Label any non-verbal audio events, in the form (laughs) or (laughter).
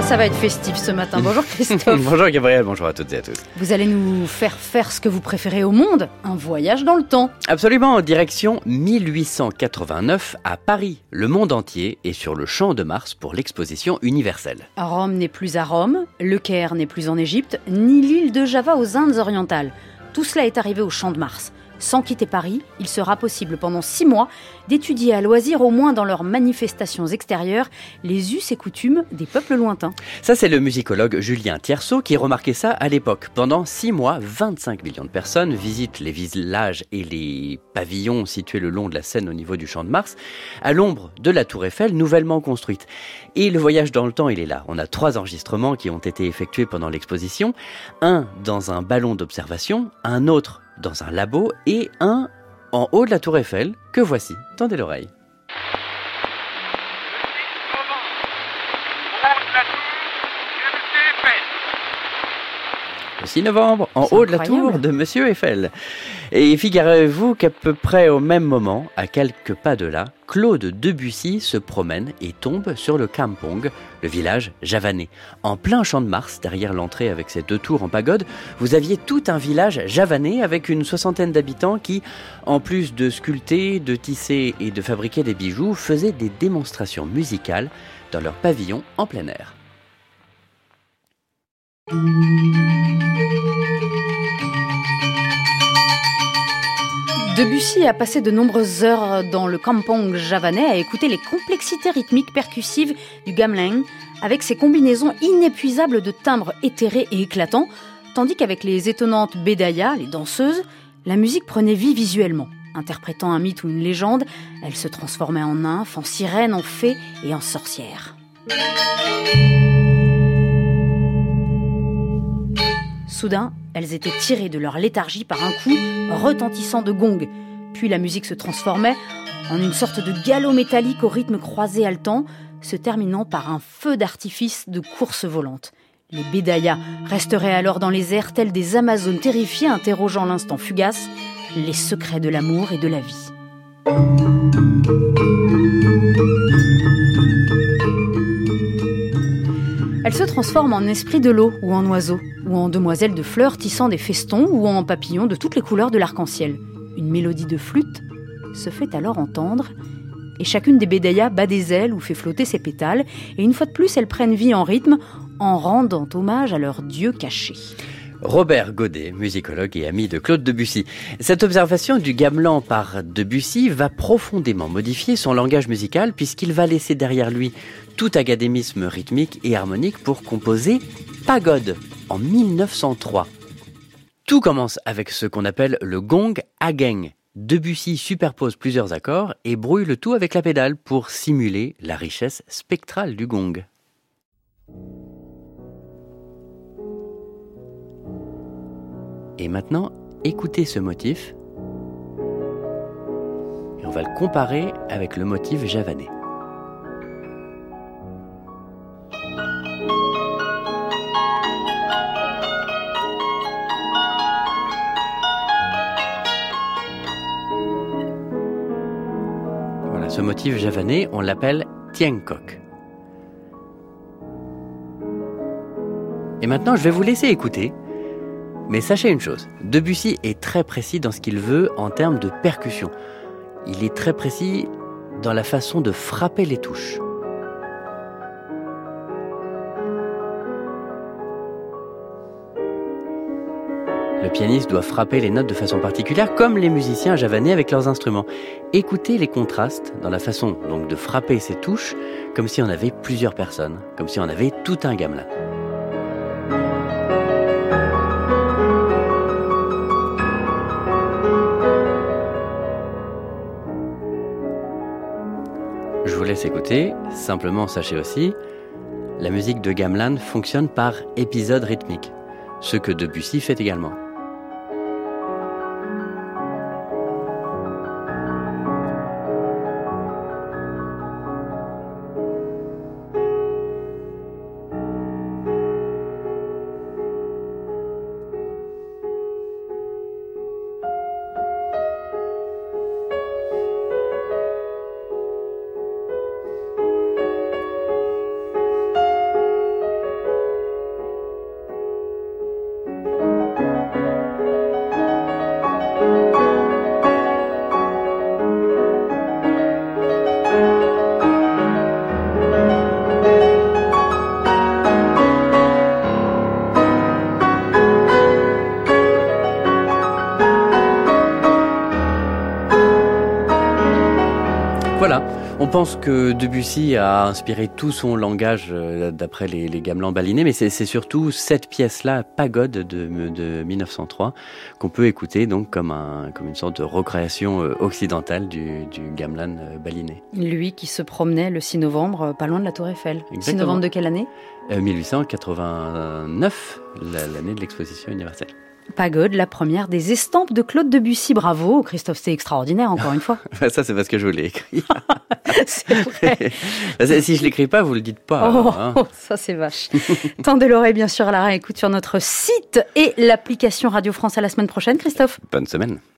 Ah, ça va être festif ce matin. Bonjour (laughs) Christophe. bonjour Gabriel, bonjour à toutes et à tous. Vous allez nous faire faire ce que vous préférez au monde, un voyage dans le temps. Absolument, en direction 1889 à Paris. Le monde entier est sur le champ de Mars pour l'exposition universelle. Rome n'est plus à Rome, Le Caire n'est plus en Égypte, ni l'île de Java aux Indes orientales. Tout cela est arrivé au champ de Mars. Sans quitter Paris, il sera possible pendant six mois d'étudier à loisir, au moins dans leurs manifestations extérieures, les us et coutumes des peuples lointains. Ça, c'est le musicologue Julien Tierceau qui remarquait ça à l'époque. Pendant six mois, 25 millions de personnes visitent les villages et les pavillons situés le long de la Seine au niveau du Champ de Mars, à l'ombre de la Tour Eiffel nouvellement construite. Et le voyage dans le temps, il est là. On a trois enregistrements qui ont été effectués pendant l'exposition. Un dans un ballon d'observation, un autre dans un labo et un en haut de la tour Eiffel que voici. Tendez l'oreille. 6 novembre, en haut de la tour de Monsieur Eiffel. Et figurez-vous qu'à peu près au même moment, à quelques pas de là, Claude Debussy se promène et tombe sur le Kampong, le village javanais. En plein champ de Mars, derrière l'entrée avec ses deux tours en pagode, vous aviez tout un village javanais avec une soixantaine d'habitants qui, en plus de sculpter, de tisser et de fabriquer des bijoux, faisaient des démonstrations musicales dans leur pavillon en plein air. Debussy a passé de nombreuses heures dans le kampong javanais à écouter les complexités rythmiques percussives du gamelan avec ses combinaisons inépuisables de timbres éthérés et éclatants, tandis qu'avec les étonnantes bédayas, les danseuses, la musique prenait vie visuellement. Interprétant un mythe ou une légende, elle se transformait en nymphe, en sirène, en fée et en sorcière. Soudain, elles étaient tirées de leur léthargie par un coup retentissant de gong. Puis la musique se transformait en une sorte de galop métallique au rythme croisé haletant, se terminant par un feu d'artifice de course volante. Les bédayas resteraient alors dans les airs tels des Amazones terrifiées interrogeant l'instant fugace, les secrets de l'amour et de la vie. Elle se transforme en esprit de l'eau ou en oiseau, ou en demoiselle de fleurs tissant des festons ou en papillons de toutes les couleurs de l'arc-en-ciel. Une mélodie de flûte se fait alors entendre, et chacune des bédayas bat des ailes ou fait flotter ses pétales, et une fois de plus elles prennent vie en rythme en rendant hommage à leur dieu caché. Robert Godet, musicologue et ami de Claude Debussy. Cette observation du gamelan par Debussy va profondément modifier son langage musical puisqu'il va laisser derrière lui tout académisme rythmique et harmonique pour composer Pagode en 1903. Tout commence avec ce qu'on appelle le gong ageng. Debussy superpose plusieurs accords et brouille le tout avec la pédale pour simuler la richesse spectrale du gong. Et maintenant, écoutez ce motif. Et on va le comparer avec le motif javanais. Motif javanais, on l'appelle Tiengkok. Et maintenant, je vais vous laisser écouter mais sachez une chose, Debussy est très précis dans ce qu'il veut en termes de percussion. Il est très précis dans la façon de frapper les touches. Le pianiste doit frapper les notes de façon particulière, comme les musiciens javanais avec leurs instruments. Écoutez les contrastes dans la façon donc de frapper ces touches, comme si on avait plusieurs personnes, comme si on avait tout un gamelan. Je vous laisse écouter, simplement sachez aussi, la musique de gamelan fonctionne par épisode rythmique, ce que Debussy fait également. On pense que Debussy a inspiré tout son langage euh, d'après les, les gamelans balinés, mais c'est surtout cette pièce-là, Pagode de, de 1903, qu'on peut écouter donc comme, un, comme une sorte de recréation euh, occidentale du, du gamelan euh, baliné. Lui qui se promenait le 6 novembre, pas loin de la Tour Eiffel. Exactement. 6 novembre de quelle année? 1889, l'année de l'exposition universelle. Pagode, la première des estampes de Claude Debussy. Bravo, Christophe, c'est extraordinaire, encore une fois. (laughs) Ça, c'est parce que je l'ai écrit. (laughs) c'est vrai. (laughs) si je l'écris pas, vous le dites pas. Oh, hein. ça c'est vache. Tendez l'oreille, bien sûr, à la réécoute sur notre site et l'application Radio France à la semaine prochaine, Christophe. Bonne semaine.